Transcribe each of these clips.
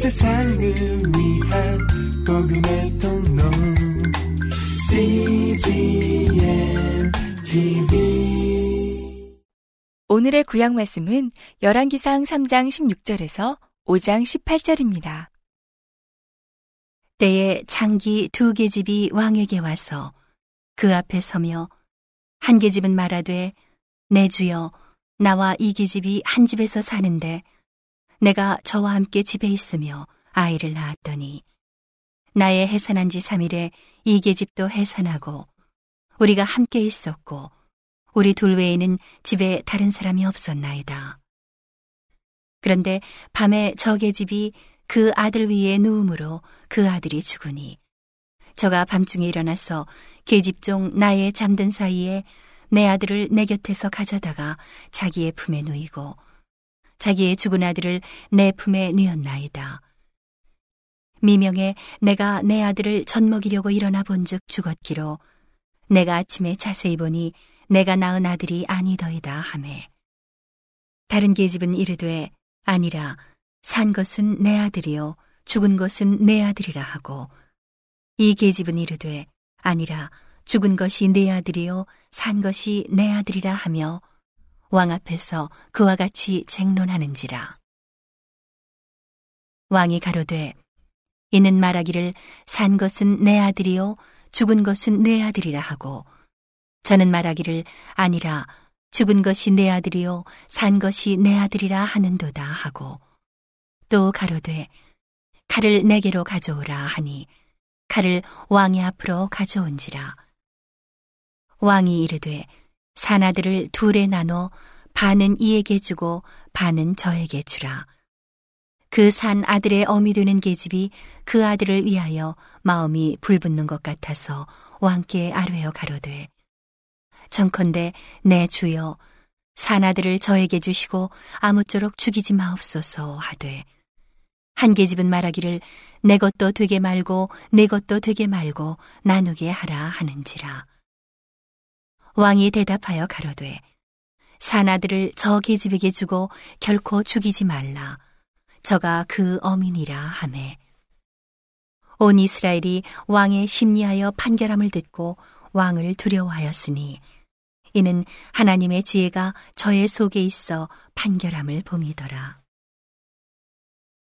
세상을 위한 복음의 통로 CGM TV 오늘의 구약 말씀은 열왕기상 3장 16절에서 5장 18절입니다. 때에 창기 두 계집이 왕에게 와서 그 앞에 서며 한 계집은 말하되 내 주여 나와 이 계집이 한 집에서 사는데 내가 저와 함께 집에 있으며 아이를 낳았더니 나의 해산한 지 3일에 이 계집도 해산하고 우리가 함께 있었고 우리 둘 외에는 집에 다른 사람이 없었나이다. 그런데 밤에 저 계집이 그 아들 위에 누움으로 그 아들이 죽으니 저가 밤중에 일어나서 계집종 나의 잠든 사이에 내 아들을 내 곁에서 가져다가 자기의 품에 누이고 자기의 죽은 아들을 내 품에 누였나이다. 미명에 내가 내 아들을 젖먹이려고 일어나 본즉 죽었기로 내가 아침에 자세히 보니 내가 낳은 아들이 아니더이다 하매 다른 계집은 이르되 아니라 산 것은 내 아들이요 죽은 것은 내 아들이라 하고 이 계집은 이르되 아니라 죽은 것이 내 아들이요 산 것이 내 아들이라 하며 왕 앞에서 그와 같이 쟁론하는지라. 왕이 가로되 이는 말하기를 산 것은 내 아들이요 죽은 것은 내 아들이라 하고 저는 말하기를 아니라 죽은 것이 내 아들이요 산 것이 내 아들이라 하는도다 하고 또 가로되 칼을 내게로 가져오라 하니 칼을 왕의 앞으로 가져온지라. 왕이 이르되 사나들을 둘에 나눠 반은 이에게 주고 반은 저에게 주라. 그 산 아들의 어미 되는 계집이 그 아들을 위하여 마음이 불붙는 것 같아서 왕께 아뢰어 가로되 정컨대 내 주여 산 아들을 저에게 주시고 아무쪼록 죽이지 마옵소서 하되 한 계집은 말하기를 내 것도 되게 말고 내 것도 되게 말고 나누게 하라 하는지라 왕이 대답하여 가로되 산 아들을 저 계집에게 주고 결코 죽이지 말라 저가 그 어민이라 하매 온 이스라엘이 왕의 심리하여 판결함을 듣고 왕을 두려워하였으니 이는 하나님의 지혜가 저의 속에 있어 판결함을 봄이더라.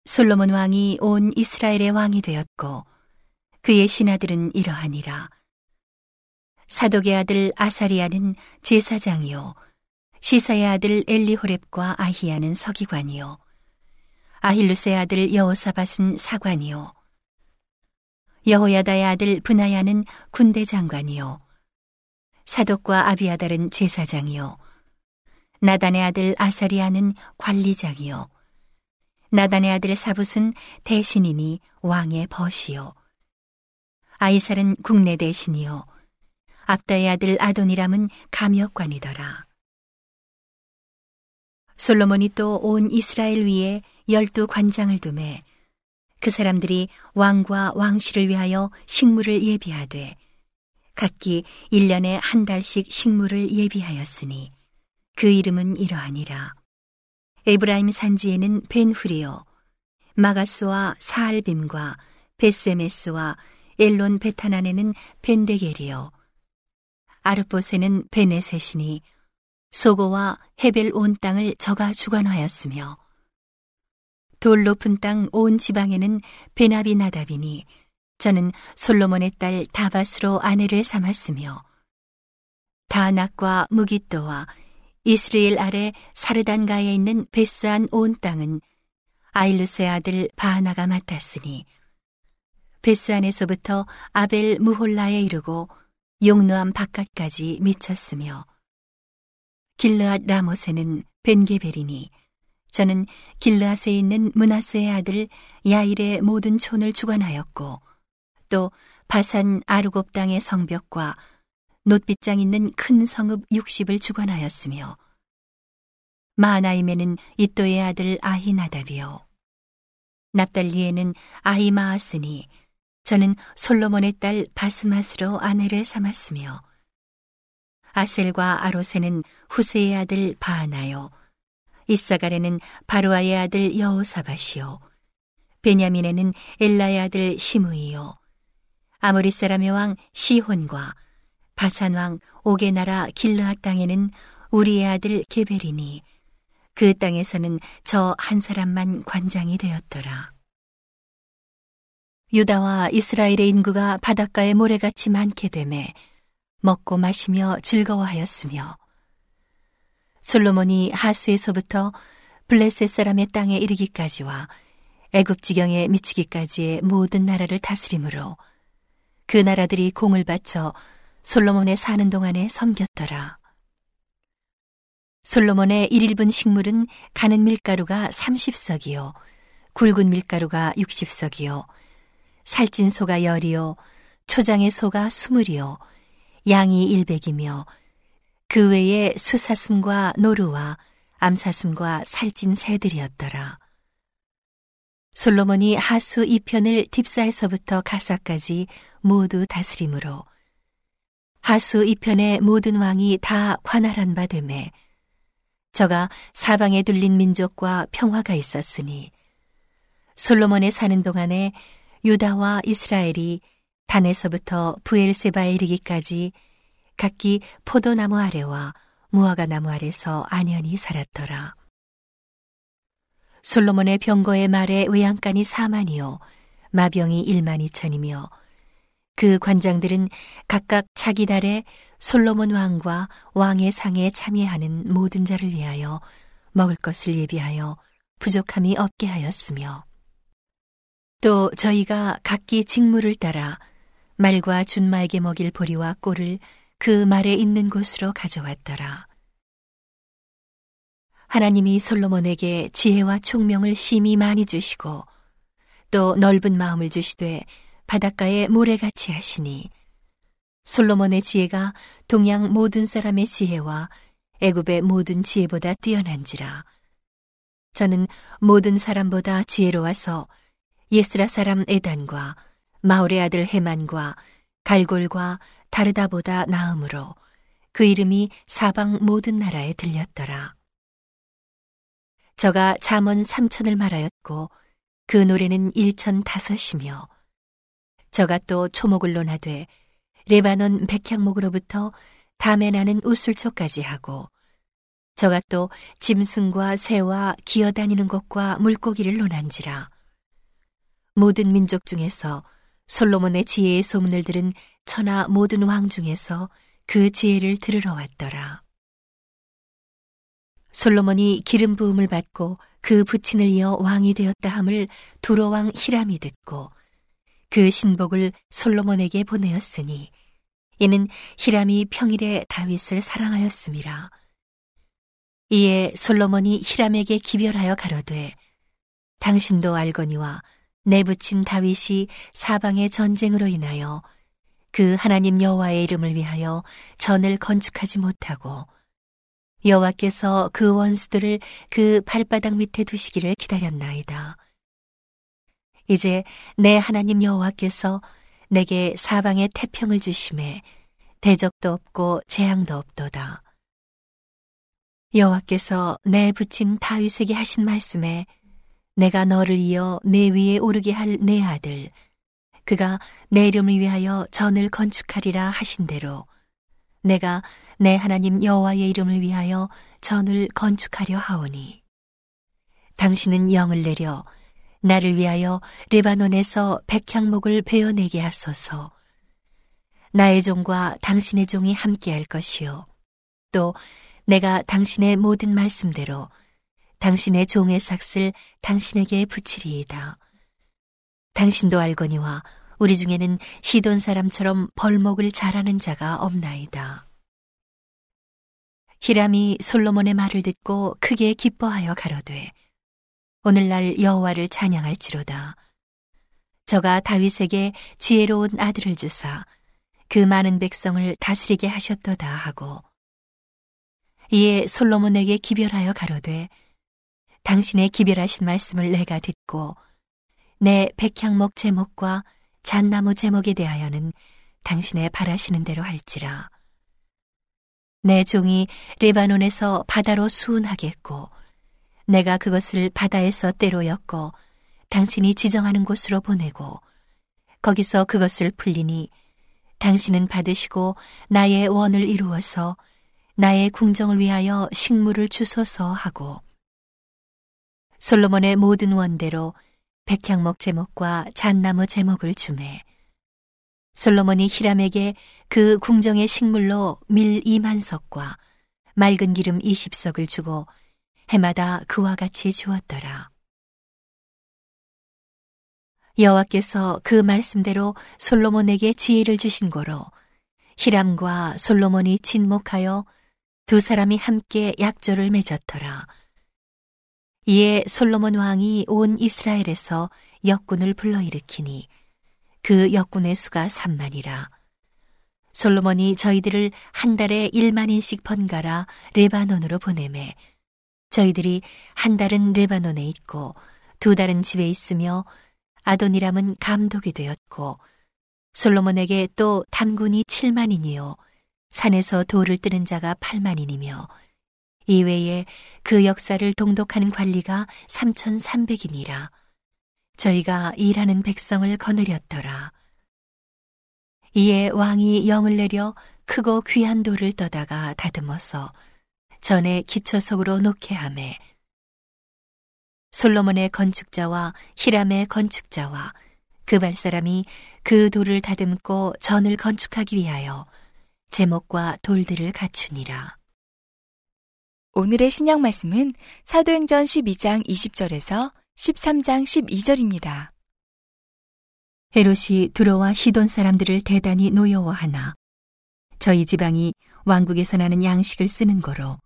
솔로몬 왕이 온 이스라엘의 왕이 되었고 그의 신하들은 이러하니라. 사독의 아들 아사리아는 제사장이요. 시사의 아들 엘리호렙과 아히야는 서기관이요. 아힐루스의 아들 여호사밧은 사관이요. 여호야다의 아들 분하야는 군대 장관이요. 사독과 아비아달은 제사장이요. 나단의 아들 아사리아는 관리장이요. 나단의 아들 사붓은 대신이니 왕의 벗이요. 아이살은 국내 대신이요 압다의 아들 아도니람은 감역관이더라 솔로몬이 또 온 이스라엘 위에 열두 관장을 두매 그 사람들이 왕과 왕실을 위하여 식물을 예비하되 각기 1년에 한 달씩 식물을 예비하였으니 그 이름은 이러하니라. 에브라임 산지에는 벤후리오, 마가스와 사알빔과 베세메스와 엘론 베타난에는 벤데게리오, 아르보세는 베네셋이니 소고와 헤벨 온 땅을 저가 주관하였으며 돌 높은 땅 온 지방에는 베나비 나답이니 저는 솔로몬의 딸 다바스로 아내를 삼았으며 다낙과 무기또와 이스라엘 아래 사르단가에 있는 베스안 온 땅은 아일루스의 아들 바하나가 맡았으니 베스안에서부터 아벨 무홀라에 이르고 용누암 바깥까지 미쳤으며 길르앗 라모세는 벤게베리니 저는 길르앗에 있는 문하스의 아들 야일의 모든 촌을 주관하였고 또 바산 아르곱 땅의 성벽과 놋빗장 있는 큰 성읍 60을 주관하였으며 마하나임에는 이또의 아들 아히나답이요. 납달리에는 아히마아스니 저는 솔로몬의 딸 바스마스로 아내를 삼았으며 아셀과 아로세는 후세의 아들 바하나요. 이사갈에는 바로아의 아들 여호사바시요. 베냐민에는 엘라의 아들 시므이요. 아모리 사람의 왕 시혼과 바산 왕 오게 나라 길르앗 땅에는 우리의 아들 게베리니 그 땅에서는 저 한 사람만 관장이 되었더라. 유다와 이스라엘의 인구가 바닷가에 모래같이 많게 되매 먹고 마시며 즐거워하였으며 솔로몬이 하수에서부터 블레셋 사람의 땅에 이르기까지와 애굽 지경에 미치기까지의 모든 나라를 다스림으로 그 나라들이 공을 바쳐 솔로몬의 사는 동안에 섬겼더라. 솔로몬의 일일분 식물은 가는 밀가루가 30석이요, 굵은 밀가루가 60석이요, 살찐 소가 열이요, 초장의 소가 스물이요, 양이 일백이며, 그 외에 수사슴과 노루와 암사슴과 살찐 새들이었더라. 솔로몬이 하수 이편을 딥사에서부터 가사까지 모두 다스림으로 하수 이편의 모든 왕이 다 관할한 바 되매 저가 사방에 둘린 민족과 평화가 있었으니 솔로몬의 사는 동안에 유다와 이스라엘이 단에서부터 부엘세바에 이르기까지 각기 포도나무 아래와 무화과 나무 아래서 안연히 살았더라. 솔로몬의 병거의 말에 외양간이 4만이요 마병이 1만 2천이며 그 관장들은 각각 자기 달에 솔로몬 왕과 왕의 상에 참여하는 모든 자를 위하여 먹을 것을 예비하여 부족함이 없게 하였으며 또 저희가 각기 직무를 따라 말과 준마에게 먹일 보리와 꼴을 그 말에 있는 곳으로 가져왔더라. 하나님이 솔로몬에게 지혜와 총명을 심히 많이 주시고 또 넓은 마음을 주시되 바닷가에 모래같이 하시니 솔로몬의 지혜가 동양 모든 사람의 지혜와 애굽의 모든 지혜보다 뛰어난지라 저는 모든 사람보다 지혜로워서 예스라 사람 에단과 마올의 아들 헤만과 갈골과 다르다보다 나음으로 그 이름이 사방 모든 나라에 들렸더라. 저가 잠언 삼천을 말하였고 그 노래는 일천 다섯이며 저가 또 초목을 논하되 레바논 백향목으로부터 담에 나는 우술초까지 하고 저가 또 짐승과 새와 기어다니는 것과 물고기를 논한지라 모든 민족 중에서 솔로몬의 지혜의 소문을 들은 천하 모든 왕 중에서 그 지혜를 들으러 왔더라. 솔로몬이 기름 부음을 받고 그 부친을 이어 왕이 되었다 함을 두로왕 히람이 듣고 그 신복을 솔로몬에게 보내었으니 이는 히람이 평일에 다윗을 사랑하였음이라. 이에 솔로몬이 히람에게 기별하여 가로되 당신도 알거니와 내 부친 다윗이 사방의 전쟁으로 인하여 그 하나님 여호와의 이름을 위하여 전을 건축하지 못하고 여호와께서 그 원수들을 그 발바닥 밑에 두시기를 기다렸나이다. 이제 내 하나님 여호와께서 내게 사방에 태평을 주심에 대적도 없고 재앙도 없도다. 여호와께서 내 부친 다윗에게 하신 말씀에 내가 너를 이어 내 위에 오르게 할 내 아들 그가 내 이름을 위하여 전을 건축하리라 하신 대로 내가 내 하나님 여호와의 이름을 위하여 전을 건축하려 하오니. 당신은 영을 내려 나를 위하여 레바논에서 백향목을 베어내게 하소서. 나의 종과 당신의 종이 함께할 것이요. 또 내가 당신의 모든 말씀대로 당신의 종의 삭슬 당신에게 붙이리이다 당신도 알거니와 우리 중에는 시돈 사람처럼 벌목을 잘하는 자가 없나이다. 히람이 솔로몬의 말을 듣고 크게 기뻐하여 가로되 오늘날 여호와를 찬양할지로다. 저가 다윗에게 지혜로운 아들을 주사 그 많은 백성을 다스리게 하셨도다 하고 이에 솔로몬에게 기별하여 가로되 당신의 기별하신 말씀을 내가 듣고 내 백향목 제목과 잣나무 제목에 대하여는 당신의 바라시는 대로 할지라. 내 종이 레바논에서 바다로 수운하겠고, 내가 그것을 바다에서 때로 엮고, 당신이 지정하는 곳으로 보내고 거기서 그것을 풀리니 당신은 받으시고 나의 원을 이루어서 나의 궁정을 위하여 식물을 주소서 하고 솔로몬의 모든 원대로 백향목 제목과 잣나무 제목을 주매 솔로몬이 히람에게 그 궁정의 식물로 밀 2만 석과 맑은 기름 20석을 주고 해마다 그와 같이 주었더라. 여호와께서 그 말씀대로 솔로몬에게 지혜를 주신 거로 히람과 솔로몬이 진목하여 두 사람이 함께 약조를 맺었더라. 이에 솔로몬 왕이 온 이스라엘에서 역군을 불러일으키니 그 역군의 수가 3만이라. 솔로몬이 저희들을 한 달에 1만인씩 번갈아 레바논으로 보내매 저희들이 한 달은 레바논에 있고 두 달은 집에 있으며 아도니람은 감독이 되었고 솔로몬에게 또 담군이 7만이니요 산에서 돌을 뜨는 자가 8만이니며 이외에 그 역사를 동독하는 관리가 3,300이니라. 저희가 일하는 백성을 거느렸더라. 이에 왕이 영을 내려 크고 귀한 돌을 떠다가 다듬어서 전에 기초석으로 놓게 하매 솔로몬의 건축자와 히람의 건축자와 그 발 사람이 그 돌을 다듬고 전을 건축하기 위하여 제목과 돌들을 갖추니라. 오늘의 신약 말씀은 사도행전 12장 20절에서 13장 12절입니다. 헤롯이 두로와 시돈 사람들을 대단히 노여워하나 저희 지방이 왕국에서 나는 양식을 쓰는 거로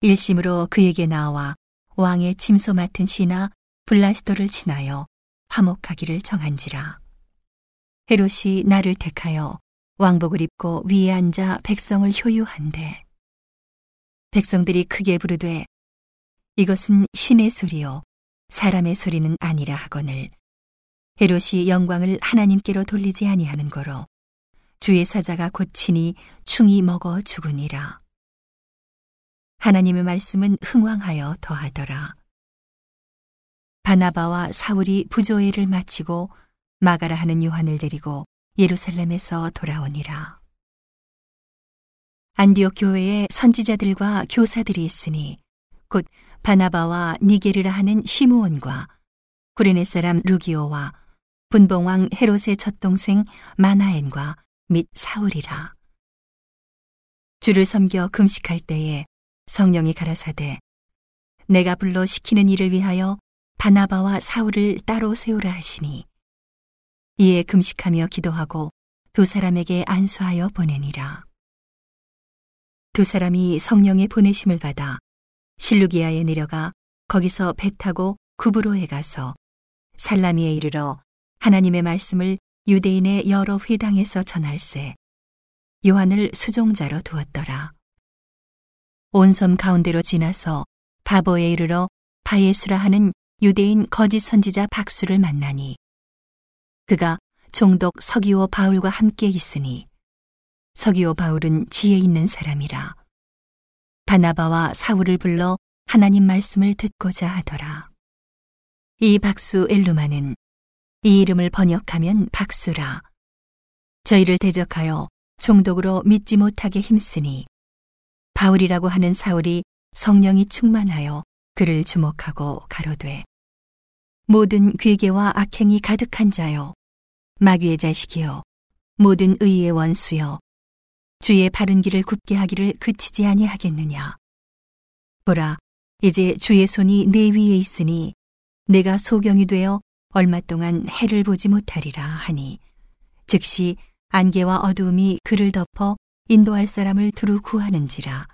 일심으로 그에게 나와 왕의 침소 맡은 시나 블라스도를 지나여 화목하기를 정한지라. 헤롯이 나를 택하여 왕복을 입고 위에 앉아 백성을 효유한대. 백성들이 크게 부르되 이것은 신의 소리요 사람의 소리는 아니라 하거늘 헤롯이 영광을 하나님께로 돌리지 아니하는 거로 주의 사자가 고치니 충이 먹어 죽으니라. 하나님의 말씀은 흥왕하여 더하더라. 바나바와 사울이 부조회를 마치고 마가라 하는 요한을 데리고 예루살렘에서 돌아오니라. 안디옥 교회에 선지자들과 교사들이 있으니 곧 바나바와 니게르라 하는 시므온과 구레네 사람 루기오와 분봉왕 헤롯의 첫 동생 마나엔과 및 사울이라. 주를 섬겨 금식할 때에 성령이 가라사대 내가 불러 시키는 일을 위하여 바나바와 사울을 따로 세우라 하시니 이에 금식하며 기도하고 두 사람에게 안수하여 보내니라. 두 사람이 성령의 보내심을 받아 실루기아에 내려가 거기서 배 타고 구브로에 가서 살라미에 이르러 하나님의 말씀을 유대인의 여러 회당에서 전할세 요한을 수종자로 두었더라. 온 섬 가운데로 지나서 바보에 이르러 바예수라 하는 유대인 거짓 선지자 박수를 만나니 그가 종독 서기오 바울과 함께 있으니 서기오 바울은 지혜 있는 사람이라. 바나바와 사울을 불러 하나님 말씀을 듣고자 하더라. 이 박수 엘루마는 이 이름을 번역하면 박수라. 저희를 대적하여 종독으로 믿지 못하게 힘쓰니 바울이라고 하는 사울이 성령이 충만하여 그를 주목하고 가로되 모든 괴계와 악행이 가득한 자여 마귀의 자식이여 모든 의의 원수여 주의 바른 길을 굽게 하기를 그치지 아니하겠느냐 보라 이제 주의 손이 내 위에 있으니 내가 소경이 되어 얼마 동안 해를 보지 못하리라 하니 즉시 안개와 어두움이 그를 덮어 인도할 사람을 두루 구하는지라.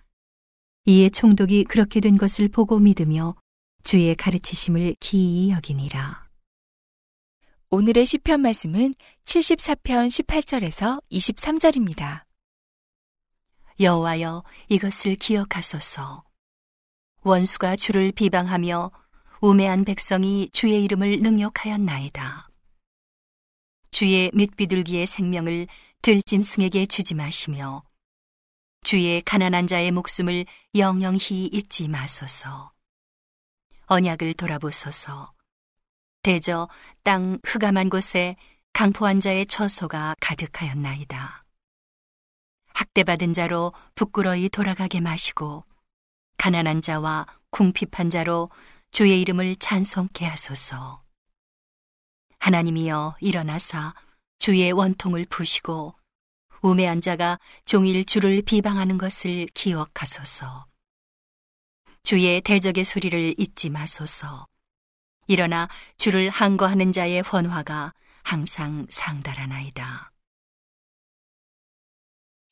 이에 총독이 그렇게 된 것을 보고 믿으며 주의 가르치심을 기이 여기니라. 오늘의 시편 말씀은 74편 18절에서 23절입니다. 여호와여 이것을 기억하소서. 원수가 주를 비방하며 우매한 백성이 주의 이름을 능욕하였나이다. 주의 밑비둘기의 생명을 들짐승에게 주지 마시며 주의 가난한 자의 목숨을 영영히 잊지 마소서. 언약을 돌아보소서. 대저 땅 흑암한 곳에 강포한 자의 처소가 가득하였나이다. 학대받은 자로 부끄러이 돌아가게 마시고 가난한 자와 궁핍한 자로 주의 이름을 찬송케 하소서. 하나님이여 일어나사 주의 원통을 푸시고 우매한 자가 종일 주를 비방하는 것을 기억하소서. 주의 대적의 소리를 잊지 마소서. 일어나 주를 항거하는 자의 헌화가 항상 상달하나이다.